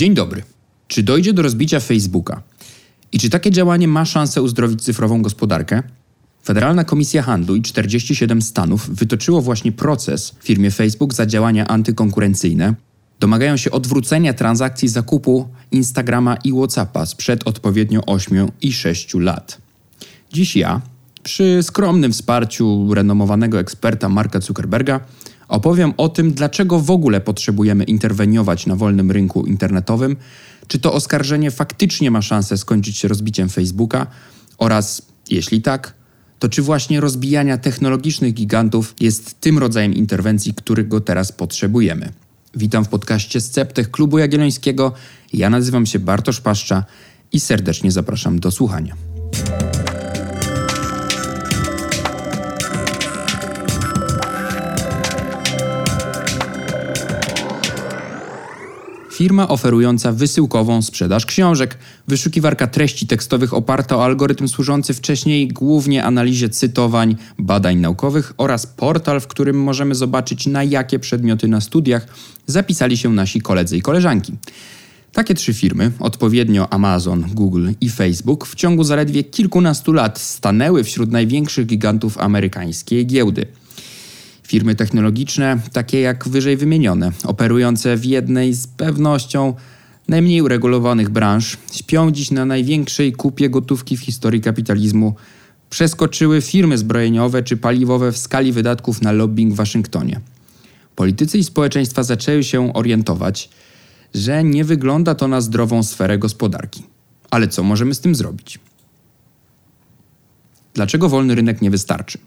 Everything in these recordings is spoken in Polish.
Dzień dobry. Czy dojdzie do rozbicia Facebooka? I czy takie działanie ma szansę uzdrowić cyfrową gospodarkę? Federalna Komisja Handlu i 47 stanów wytoczyło właśnie proces firmie Facebook za działania antykonkurencyjne. Domagają się odwrócenia transakcji zakupu Instagrama i WhatsAppa sprzed odpowiednio 8 i 6 lat. Dziś ja, przy skromnym wsparciu renomowanego eksperta Marka Zuckerberga, opowiem o tym, dlaczego w ogóle potrzebujemy interweniować na wolnym rynku internetowym, czy to oskarżenie faktycznie ma szansę skończyć się rozbiciem Facebooka oraz, jeśli tak, to czy właśnie rozbijania technologicznych gigantów jest tym rodzajem interwencji, którego teraz potrzebujemy. Witam w podcaście Sceptech Klubu Jagiellońskiego. Ja nazywam się Bartosz Paszcza i serdecznie zapraszam do słuchania. Firma oferująca wysyłkową sprzedaż książek, wyszukiwarka treści tekstowych oparta o algorytm służący wcześniej głównie analizie cytowań, badań naukowych oraz portal, w którym możemy zobaczyć na jakie przedmioty na studiach zapisali się nasi koledzy i koleżanki. Takie trzy firmy, odpowiednio Amazon, Google i Facebook, w ciągu zaledwie kilkunastu lat stanęły wśród największych gigantów amerykańskiej giełdy – Firmy technologiczne, takie jak wyżej wymienione, operujące w jednej z pewnością najmniej uregulowanych branż, śpią dziś na największej kupie gotówki w historii kapitalizmu. Przeskoczyły firmy zbrojeniowe czy paliwowe w skali wydatków na lobbying w Waszyngtonie. Politycy i społeczeństwa zaczęły się orientować, że nie wygląda to na zdrową sferę gospodarki. Ale co możemy z tym zrobić? Dlaczego wolny rynek nie wystarczy?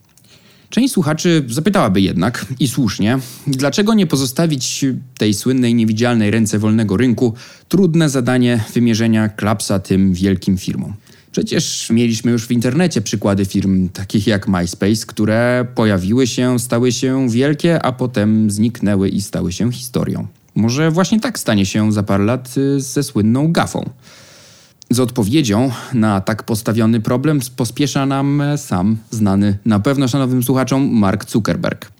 Część słuchaczy zapytałaby jednak, i słusznie, dlaczego nie pozostawić tej słynnej niewidzialnej ręce wolnego rynku trudne zadanie wymierzenia klapsa tym wielkim firmom. Przecież mieliśmy już w internecie przykłady firm takich jak MySpace, które pojawiły się, stały się wielkie, a potem zniknęły i stały się historią. Może właśnie tak stanie się za parę lat y, ze słynną gafą. Z odpowiedzią na tak postawiony problem pospiesza nam sam znany na pewno szanownym słuchaczom Mark Zuckerberg.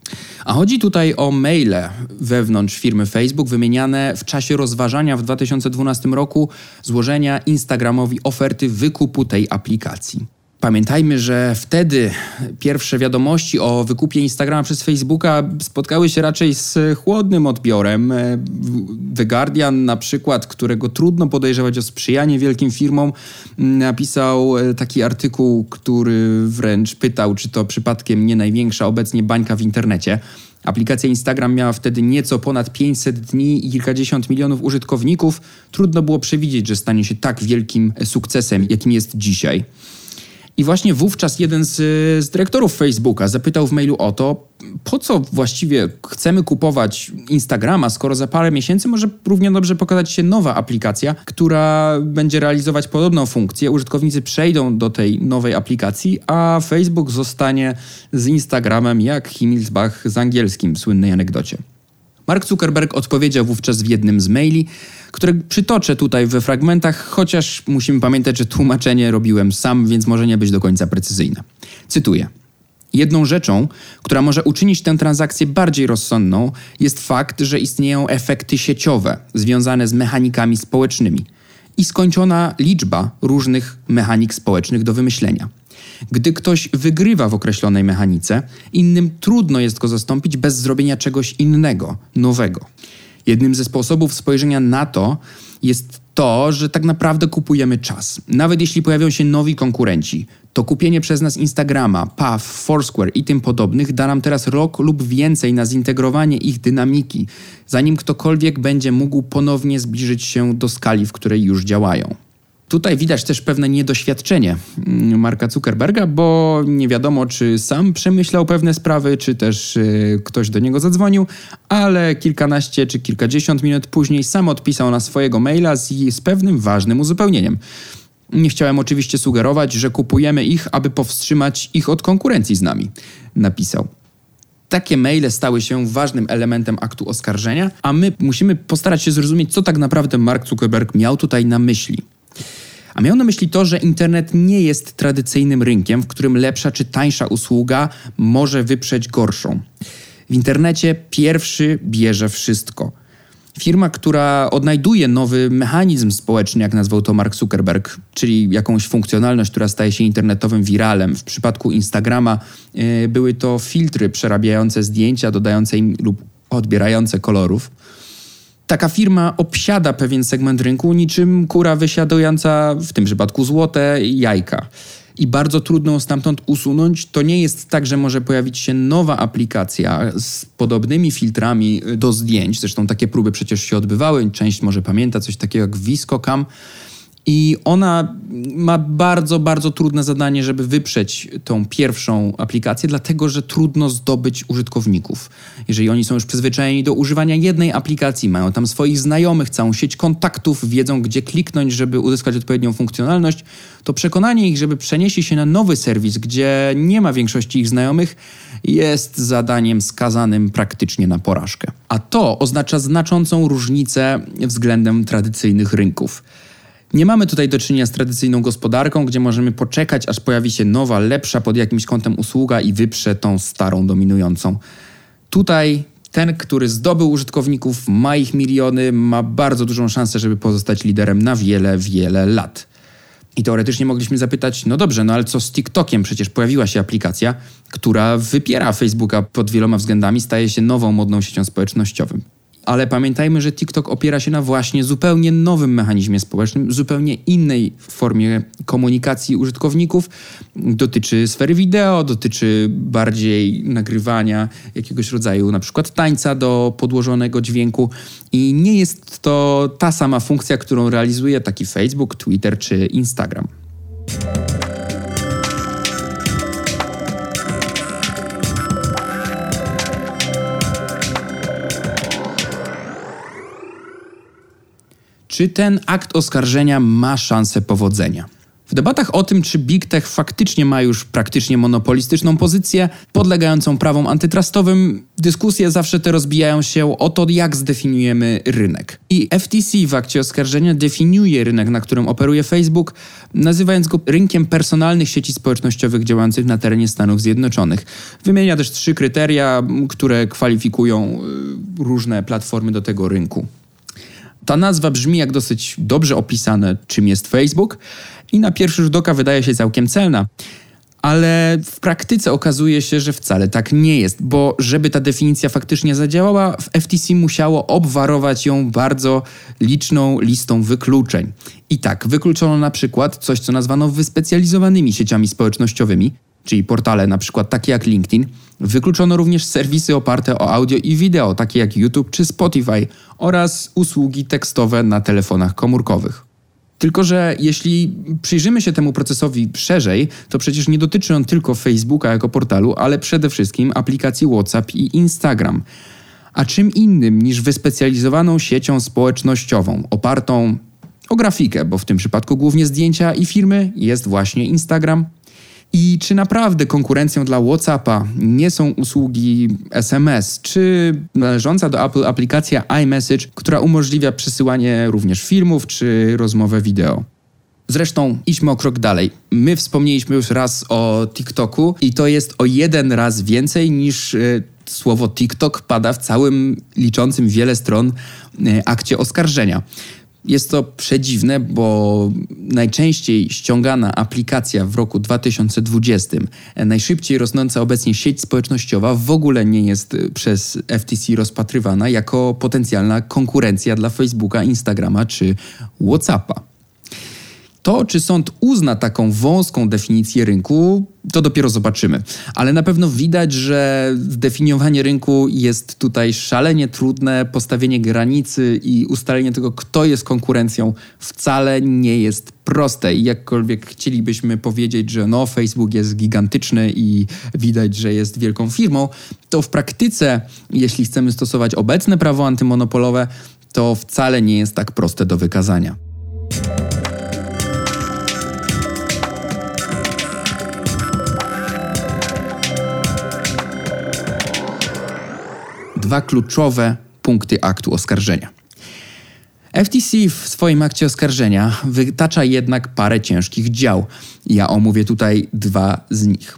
A chodzi tutaj o maile wewnątrz firmy Facebook wymieniane w czasie rozważania w 2012 roku złożenia Instagramowi oferty wykupu tej aplikacji. Pamiętajmy, że wtedy pierwsze wiadomości o wykupie Instagrama przez Facebooka spotkały się raczej z chłodnym odbiorem. The Guardian, na przykład, którego trudno podejrzewać o sprzyjanie wielkim firmom, napisał taki artykuł, który wręcz pytał, czy to przypadkiem nie największa obecnie bańka w internecie. Aplikacja Instagram miała wtedy nieco ponad 500 dni i kilkadziesiąt milionów użytkowników. Trudno było przewidzieć, że stanie się tak wielkim sukcesem, jakim jest dzisiaj. I właśnie wówczas jeden z, z dyrektorów Facebooka zapytał w mailu o to, po co właściwie chcemy kupować Instagrama, skoro za parę miesięcy może równie dobrze pokazać się nowa aplikacja, która będzie realizować podobną funkcję. Użytkownicy przejdą do tej nowej aplikacji, a Facebook zostanie z Instagramem jak Himmelsbach z angielskim w słynnej anegdocie. Mark Zuckerberg odpowiedział wówczas w jednym z maili, które przytoczę tutaj we fragmentach, chociaż musimy pamiętać, że tłumaczenie robiłem sam, więc może nie być do końca precyzyjne. Cytuję. Jedną rzeczą, która może uczynić tę transakcję bardziej rozsądną, jest fakt, że istnieją efekty sieciowe związane z mechanikami społecznymi i skończona liczba różnych mechanik społecznych do wymyślenia. Gdy ktoś wygrywa w określonej mechanice, innym trudno jest go zastąpić bez zrobienia czegoś innego, nowego. Jednym ze sposobów spojrzenia na to jest to, że tak naprawdę kupujemy czas. Nawet jeśli pojawią się nowi konkurenci, to kupienie przez nas Instagrama, Path, Foursquare i tym podobnych da nam teraz rok lub więcej na zintegrowanie ich dynamiki, zanim ktokolwiek będzie mógł ponownie zbliżyć się do skali, w której już działają. Tutaj widać też pewne niedoświadczenie mm, Marka Zuckerberga, bo nie wiadomo, czy sam przemyślał pewne sprawy, czy też y, ktoś do niego zadzwonił, ale kilkanaście czy kilkadziesiąt minut później sam odpisał na swojego maila z, z pewnym ważnym uzupełnieniem. Nie chciałem oczywiście sugerować, że kupujemy ich, aby powstrzymać ich od konkurencji z nami, napisał. Takie maile stały się ważnym elementem aktu oskarżenia, a my musimy postarać się zrozumieć, co tak naprawdę Mark Zuckerberg miał tutaj na myśli. A miał na myśli to, że internet nie jest tradycyjnym rynkiem, w którym lepsza czy tańsza usługa może wyprzeć gorszą. W internecie pierwszy bierze wszystko. Firma, która odnajduje nowy mechanizm społeczny, jak nazwał to Mark Zuckerberg, czyli jakąś funkcjonalność, która staje się internetowym wiralem. W przypadku Instagrama yy, były to filtry przerabiające zdjęcia, dodające im lub odbierające kolorów. Taka firma obsiada pewien segment rynku niczym kura wysiadująca w tym przypadku złote jajka i bardzo trudno stamtąd usunąć. To nie jest tak, że może pojawić się nowa aplikacja z podobnymi filtrami do zdjęć. Zresztą takie próby przecież się odbywały. Część może pamięta coś takiego jak ViscoCam. I ona ma bardzo, bardzo trudne zadanie, żeby wyprzeć tą pierwszą aplikację, dlatego że trudno zdobyć użytkowników. Jeżeli oni są już przyzwyczajeni do używania jednej aplikacji, mają tam swoich znajomych, całą sieć kontaktów, wiedzą gdzie kliknąć, żeby uzyskać odpowiednią funkcjonalność, to przekonanie ich, żeby przenieśli się na nowy serwis, gdzie nie ma większości ich znajomych, jest zadaniem skazanym praktycznie na porażkę. A to oznacza znaczącą różnicę względem tradycyjnych rynków. Nie mamy tutaj do czynienia z tradycyjną gospodarką, gdzie możemy poczekać, aż pojawi się nowa, lepsza pod jakimś kątem usługa i wyprze tą starą, dominującą. Tutaj ten, który zdobył użytkowników, ma ich miliony, ma bardzo dużą szansę, żeby pozostać liderem na wiele, wiele lat. I teoretycznie mogliśmy zapytać, no dobrze, no ale co z TikTokiem? Przecież pojawiła się aplikacja, która wypiera Facebooka pod wieloma względami, staje się nową, modną siecią społecznościową. Ale pamiętajmy, że TikTok opiera się na właśnie zupełnie nowym mechanizmie społecznym, zupełnie innej formie komunikacji użytkowników. Dotyczy sfery wideo, dotyczy bardziej nagrywania jakiegoś rodzaju na przykład tańca do podłożonego dźwięku i nie jest to ta sama funkcja, którą realizuje taki Facebook, Twitter czy Instagram. Czy ten akt oskarżenia ma szansę powodzenia. W debatach o tym, czy Big Tech faktycznie ma już praktycznie monopolistyczną pozycję, podlegającą prawom antytrustowym, dyskusje zawsze te rozbijają się o to, jak zdefiniujemy rynek. I FTC w akcie oskarżenia definiuje rynek, na którym operuje Facebook, nazywając go rynkiem personalnych sieci społecznościowych działających na terenie Stanów Zjednoczonych. Wymienia też trzy kryteria, które kwalifikują y, różne platformy do tego rynku. Ta nazwa brzmi jak dosyć dobrze opisane, czym jest Facebook, i na pierwszy rzut oka wydaje się całkiem celna. Ale w praktyce okazuje się, że wcale tak nie jest, bo żeby ta definicja faktycznie zadziałała, w FTC musiało obwarować ją bardzo liczną listą wykluczeń. I tak, wykluczono na przykład coś, co nazwano wyspecjalizowanymi sieciami społecznościowymi, czyli portale na przykład takie jak LinkedIn. Wykluczono również serwisy oparte o audio i wideo, takie jak YouTube czy Spotify oraz usługi tekstowe na telefonach komórkowych. Tylko, że jeśli przyjrzymy się temu procesowi szerzej, to przecież nie dotyczy on tylko Facebooka jako portalu, ale przede wszystkim aplikacji WhatsApp i Instagram. A czym innym niż wyspecjalizowaną siecią społecznościową, opartą o grafikę, bo w tym przypadku głównie zdjęcia i firmy, jest właśnie Instagram. I czy naprawdę konkurencją dla WhatsAppa nie są usługi SMS, czy należąca do Apple aplikacja iMessage, która umożliwia przesyłanie również filmów czy rozmowę wideo? Zresztą idźmy o krok dalej. My wspomnieliśmy już raz o TikToku i to jest o jeden raz więcej niż y, słowo TikTok pada w całym liczącym wiele stron y, akcie oskarżenia. Jest to przedziwne, bo najczęściej ściągana aplikacja w roku 2020, najszybciej rosnąca obecnie sieć społecznościowa, w ogóle nie jest przez FTC rozpatrywana jako potencjalna konkurencja dla Facebooka, Instagrama czy WhatsAppa. To, czy sąd uzna taką wąską definicję rynku, to dopiero zobaczymy. Ale na pewno widać, że zdefiniowanie rynku jest tutaj szalenie trudne. Postawienie granicy i ustalenie tego, kto jest konkurencją, wcale nie jest proste. I jakkolwiek chcielibyśmy powiedzieć, że no, Facebook jest gigantyczny i widać, że jest wielką firmą, to w praktyce, jeśli chcemy stosować obecne prawo antymonopolowe, to wcale nie jest tak proste do wykazania. Dwa kluczowe punkty aktu oskarżenia. FTC w swoim akcie oskarżenia wytacza jednak parę ciężkich dział. Ja omówię tutaj dwa z nich.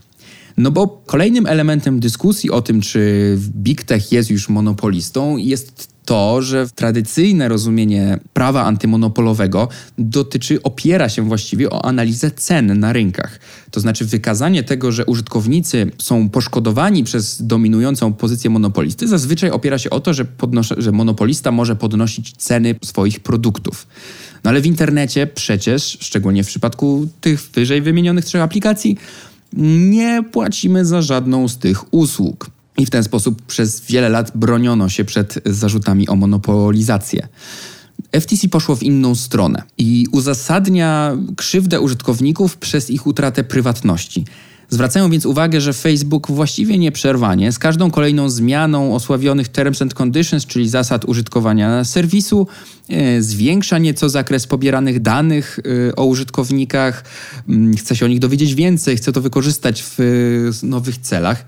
No bo kolejnym elementem dyskusji o tym, czy Big Tech jest już monopolistą, jest to, że tradycyjne rozumienie prawa antymonopolowego dotyczy, opiera się właściwie o analizę cen na rynkach. To znaczy wykazanie tego, że użytkownicy są poszkodowani przez dominującą pozycję monopolisty, zazwyczaj opiera się o to, że, że monopolista może podnosić ceny swoich produktów. No ale w internecie przecież, szczególnie w przypadku tych wyżej wymienionych trzech aplikacji, nie płacimy za żadną z tych usług. I w ten sposób przez wiele lat broniono się przed zarzutami o monopolizację. FTC poszło w inną stronę i uzasadnia krzywdę użytkowników przez ich utratę prywatności. Zwracają więc uwagę, że Facebook właściwie nieprzerwanie z każdą kolejną zmianą osławionych Terms and Conditions, czyli zasad użytkowania serwisu, e, zwiększa nieco zakres pobieranych danych e, o użytkownikach, mm, chce się o nich dowiedzieć więcej, chce to wykorzystać w nowych celach.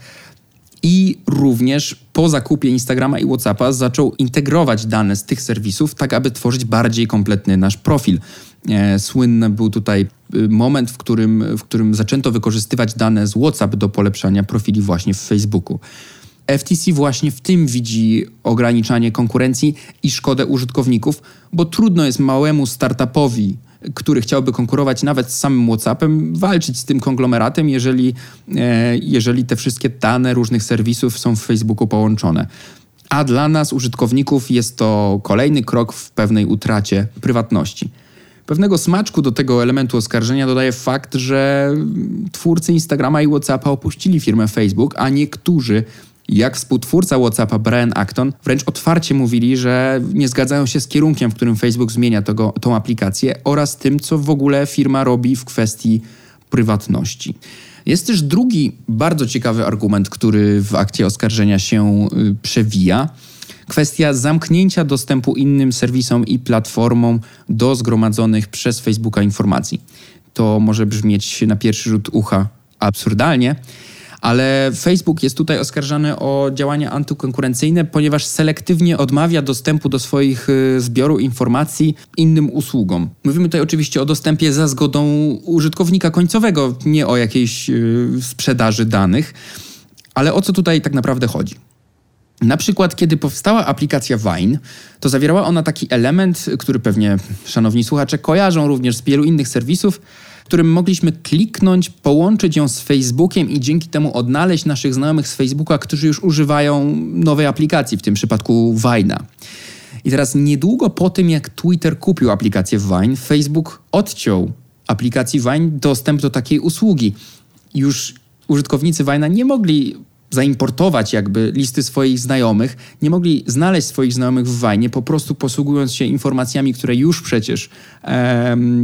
I również po zakupie Instagrama i WhatsAppa zaczął integrować dane z tych serwisów, tak aby tworzyć bardziej kompletny nasz profil. E, słynny był tutaj y, moment, w którym, w którym zaczęto wykorzystywać dane z WhatsApp do polepszania profili właśnie w Facebooku. FTC właśnie w tym widzi ograniczanie konkurencji i szkodę użytkowników, bo trudno jest małemu startupowi który chciałby konkurować nawet z samym WhatsAppem, walczyć z tym konglomeratem, jeżeli, e, jeżeli te wszystkie dane różnych serwisów są w Facebooku połączone. A dla nas, użytkowników, jest to kolejny krok w pewnej utracie prywatności. Pewnego smaczku do tego elementu oskarżenia dodaje fakt, że twórcy Instagrama i WhatsAppa opuścili firmę Facebook, a niektórzy jak współtwórca WhatsAppa Brian Acton wręcz otwarcie mówili, że nie zgadzają się z kierunkiem, w którym Facebook zmienia tego, tą aplikację oraz tym, co w ogóle firma robi w kwestii prywatności. Jest też drugi bardzo ciekawy argument, który w akcie oskarżenia się y, przewija. Kwestia zamknięcia dostępu innym serwisom i platformom do zgromadzonych przez Facebooka informacji. To może brzmieć na pierwszy rzut ucha absurdalnie, ale Facebook jest tutaj oskarżany o działania antykonkurencyjne, ponieważ selektywnie odmawia dostępu do swoich y, zbioru informacji innym usługom. Mówimy tutaj oczywiście o dostępie za zgodą użytkownika końcowego, nie o jakiejś y, sprzedaży danych. Ale o co tutaj tak naprawdę chodzi? Na przykład, kiedy powstała aplikacja Vine, to zawierała ona taki element, który pewnie szanowni słuchacze kojarzą również z wielu innych serwisów, którym mogliśmy kliknąć, połączyć ją z Facebookiem i dzięki temu odnaleźć naszych znajomych z Facebooka, którzy już używają nowej aplikacji, w tym przypadku Vine'a. I teraz niedługo po tym, jak Twitter kupił aplikację Vine, Facebook odciął aplikacji Vine dostęp do takiej usługi. Już użytkownicy Vine'a nie mogli zaimportować jakby listy swoich znajomych, nie mogli znaleźć swoich znajomych w Wajnie, po prostu posługując się informacjami, które już przecież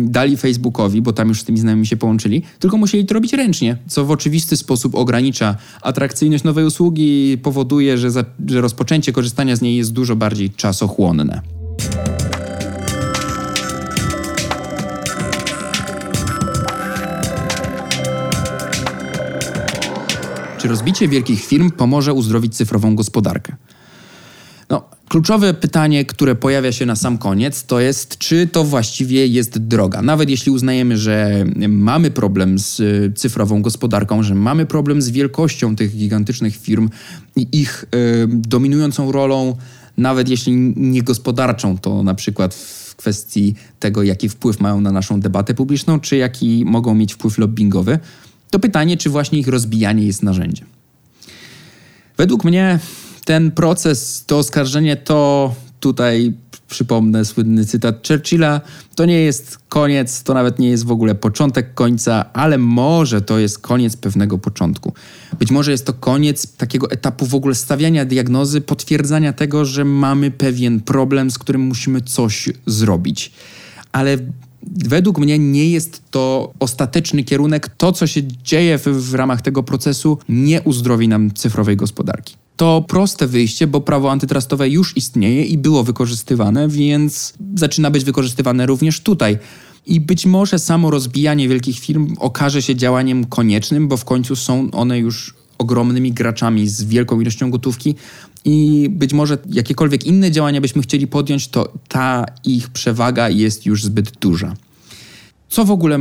dali Facebookowi, bo tam już z tymi znajomymi się połączyli, tylko musieli to robić ręcznie, co w oczywisty sposób ogranicza atrakcyjność nowej usługi i powoduje, że, za, że rozpoczęcie korzystania z niej jest dużo bardziej czasochłonne. Czy rozbicie wielkich firm pomoże uzdrowić cyfrową gospodarkę? No, kluczowe pytanie, które pojawia się na sam koniec, to jest, czy to właściwie jest droga. Nawet jeśli uznajemy, że mamy problem z y, cyfrową gospodarką, że mamy problem z wielkością tych gigantycznych firm i ich y, dominującą rolą, nawet jeśli nie gospodarczą, to na przykład w kwestii tego, jaki wpływ mają na naszą debatę publiczną, czy jaki mogą mieć wpływ lobbyingowy, to pytanie, czy właśnie ich rozbijanie jest narzędziem. Według mnie ten proces, to oskarżenie to tutaj przypomnę słynny cytat Churchilla, to nie jest koniec, to nawet nie jest w ogóle początek końca, ale może to jest koniec pewnego początku. Być może jest to koniec takiego etapu w ogóle stawiania diagnozy, potwierdzania tego, że mamy pewien problem, z którym musimy coś zrobić. Ale według mnie nie jest to ostateczny kierunek. To, co się dzieje w, w ramach tego procesu, nie uzdrowi nam cyfrowej gospodarki. To proste wyjście, bo prawo antytrustowe już istnieje i było wykorzystywane, więc zaczyna być wykorzystywane również tutaj. I być może samo rozbijanie wielkich firm okaże się działaniem koniecznym, bo w końcu są one już ogromnymi graczami z wielką ilością gotówki i być może jakiekolwiek inne działania byśmy chcieli podjąć, to ta ich przewaga jest już zbyt duża. Co w ogóle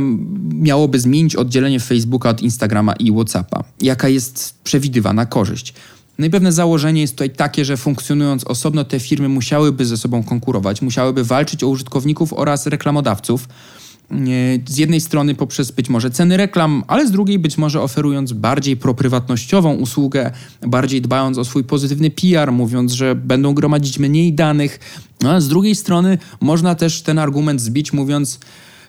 miałoby zmienić oddzielenie Facebooka od Instagrama i WhatsAppa? Jaka jest przewidywana korzyść? No i pewne założenie jest tutaj takie, że funkcjonując osobno, te firmy musiałyby ze sobą konkurować, musiałyby walczyć o użytkowników oraz reklamodawców. Z jednej strony poprzez być może ceny reklam, ale z drugiej być może oferując bardziej proprywatnościową usługę, bardziej dbając o swój pozytywny PR, mówiąc, że będą gromadzić mniej danych. No, a z drugiej strony można też ten argument zbić, mówiąc,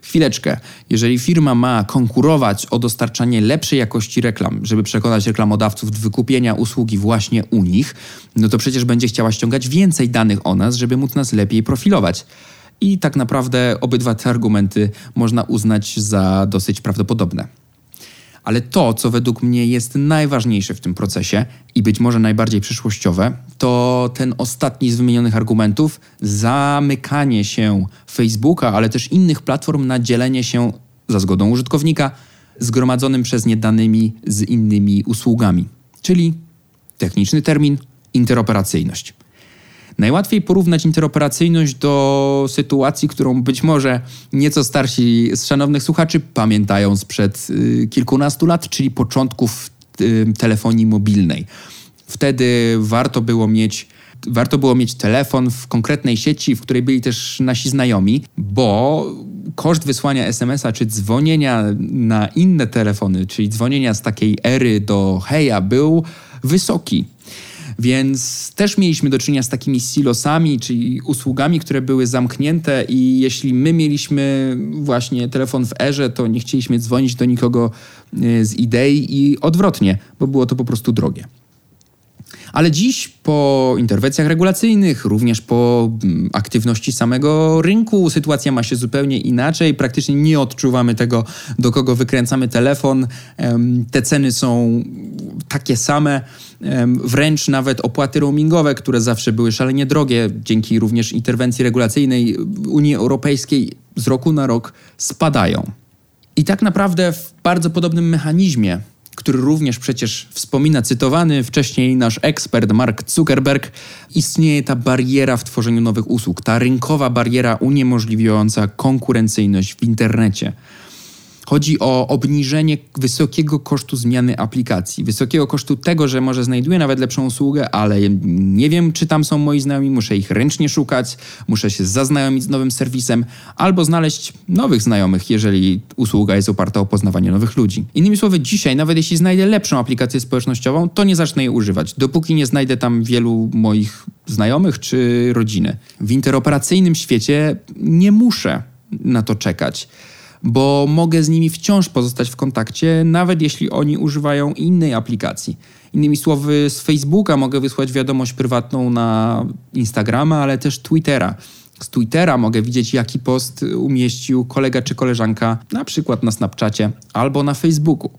chwileczkę, jeżeli firma ma konkurować o dostarczanie lepszej jakości reklam, żeby przekonać reklamodawców do wykupienia usługi właśnie u nich, no to przecież będzie chciała ściągać więcej danych o nas, żeby móc nas lepiej profilować. I tak naprawdę obydwa te argumenty można uznać za dosyć prawdopodobne. Ale to, co według mnie jest najważniejsze w tym procesie i być może najbardziej przyszłościowe, to ten ostatni z wymienionych argumentów zamykanie się Facebooka, ale też innych platform na dzielenie się za zgodą użytkownika zgromadzonym przez nie danymi z innymi usługami, czyli techniczny termin interoperacyjność. Najłatwiej porównać interoperacyjność do sytuacji, którą być może nieco starsi z szanownych słuchaczy pamiętają sprzed y, kilkunastu lat, czyli początków y, telefonii mobilnej. Wtedy warto było mieć warto było mieć telefon w konkretnej sieci, w której byli też nasi znajomi, bo koszt wysłania SMS-a czy dzwonienia na inne telefony, czyli dzwonienia z takiej ery do heja był wysoki. Więc też mieliśmy do czynienia z takimi silosami, czyli usługami, które były zamknięte i jeśli my mieliśmy właśnie telefon w erze, to nie chcieliśmy dzwonić do nikogo e, z idei i odwrotnie, bo było to po prostu drogie. Ale dziś po interwencjach regulacyjnych, również po mm, aktywności samego rynku, sytuacja ma się zupełnie inaczej. Praktycznie nie odczuwamy tego, do kogo wykręcamy telefon. Te ceny są takie same, wręcz nawet opłaty roamingowe, które zawsze były szalenie drogie, dzięki również interwencji regulacyjnej Unii Europejskiej z roku na rok spadają. I tak naprawdę w bardzo podobnym mechanizmie który również przecież wspomina cytowany wcześniej nasz ekspert Mark Zuckerberg, istnieje ta bariera w tworzeniu nowych usług, ta rynkowa bariera uniemożliwiająca konkurencyjność w internecie. Chodzi o obniżenie wysokiego kosztu zmiany aplikacji, wysokiego kosztu tego, że może znajduję nawet lepszą usługę, ale nie wiem, czy tam są moi znajomi, muszę ich ręcznie szukać, muszę się zaznajomić z nowym serwisem albo znaleźć nowych znajomych, jeżeli usługa jest oparta o poznawanie nowych ludzi. Innymi słowy, dzisiaj, nawet jeśli znajdę lepszą aplikację społecznościową, to nie zacznę jej używać, dopóki nie znajdę tam wielu moich znajomych czy rodziny. W interoperacyjnym świecie nie muszę na to czekać bo mogę z nimi wciąż pozostać w kontakcie, nawet jeśli oni używają innej aplikacji. Innymi słowy, z Facebooka mogę wysłać wiadomość prywatną na Instagrama, ale też Twittera. Z Twittera mogę widzieć, jaki post umieścił kolega czy koleżanka, na przykład na Snapchacie albo na Facebooku.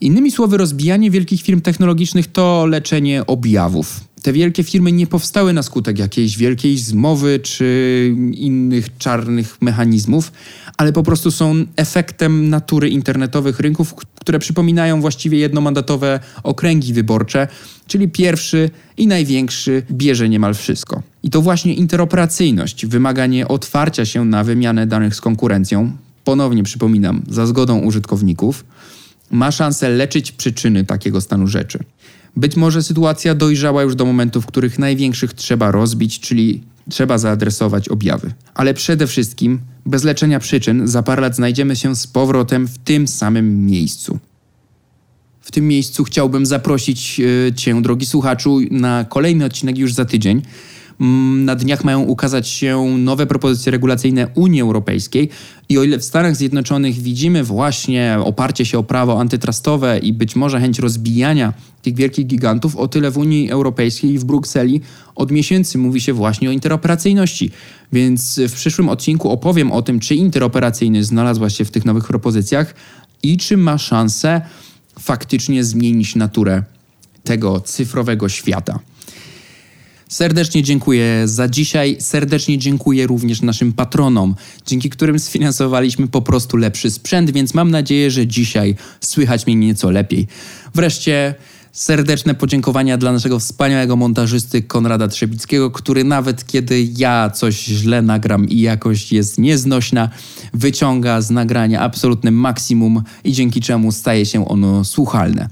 Innymi słowy, rozbijanie wielkich firm technologicznych to leczenie objawów. Te wielkie firmy nie powstały na skutek jakiejś wielkiej zmowy czy innych czarnych mechanizmów, ale po prostu są efektem natury internetowych rynków, które przypominają właściwie jednomandatowe okręgi wyborcze, czyli pierwszy i największy bierze niemal wszystko. I to właśnie interoperacyjność, wymaganie otwarcia się na wymianę danych z konkurencją, ponownie przypominam, za zgodą użytkowników, ma szansę leczyć przyczyny takiego stanu rzeczy. Być może sytuacja dojrzała już do momentów, w których największych trzeba rozbić, czyli trzeba zaadresować objawy. Ale przede wszystkim, bez leczenia przyczyn, za parę lat znajdziemy się z powrotem w tym samym miejscu. W tym miejscu chciałbym zaprosić e, Cię, drogi słuchaczu, na kolejny odcinek już za tydzień. Na dniach mają ukazać się nowe propozycje regulacyjne Unii Europejskiej i o ile w Stanach Zjednoczonych widzimy właśnie oparcie się o prawo antytrustowe i być może chęć rozbijania tych wielkich gigantów, o tyle w Unii Europejskiej i w Brukseli od miesięcy mówi się właśnie o interoperacyjności. Więc w przyszłym odcinku opowiem o tym, czy interoperacyjność znalazła się w tych nowych propozycjach i czy ma szansę faktycznie zmienić naturę tego cyfrowego świata. Serdecznie dziękuję za dzisiaj. Serdecznie dziękuję również naszym patronom, dzięki którym sfinansowaliśmy po prostu lepszy sprzęt, więc mam nadzieję, że dzisiaj słychać mnie nieco lepiej. Wreszcie serdeczne podziękowania dla naszego wspaniałego montażysty Konrada Trzebickiego, który nawet kiedy ja coś źle nagram i jakość jest nieznośna, wyciąga z nagrania absolutne maksimum i dzięki czemu staje się ono słuchalne.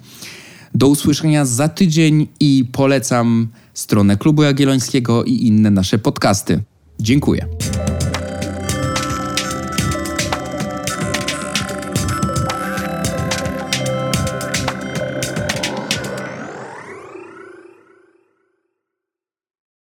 Do usłyszenia za tydzień i polecam stronę Klubu Jagiellońskiego i inne nasze podcasty. Dziękuję.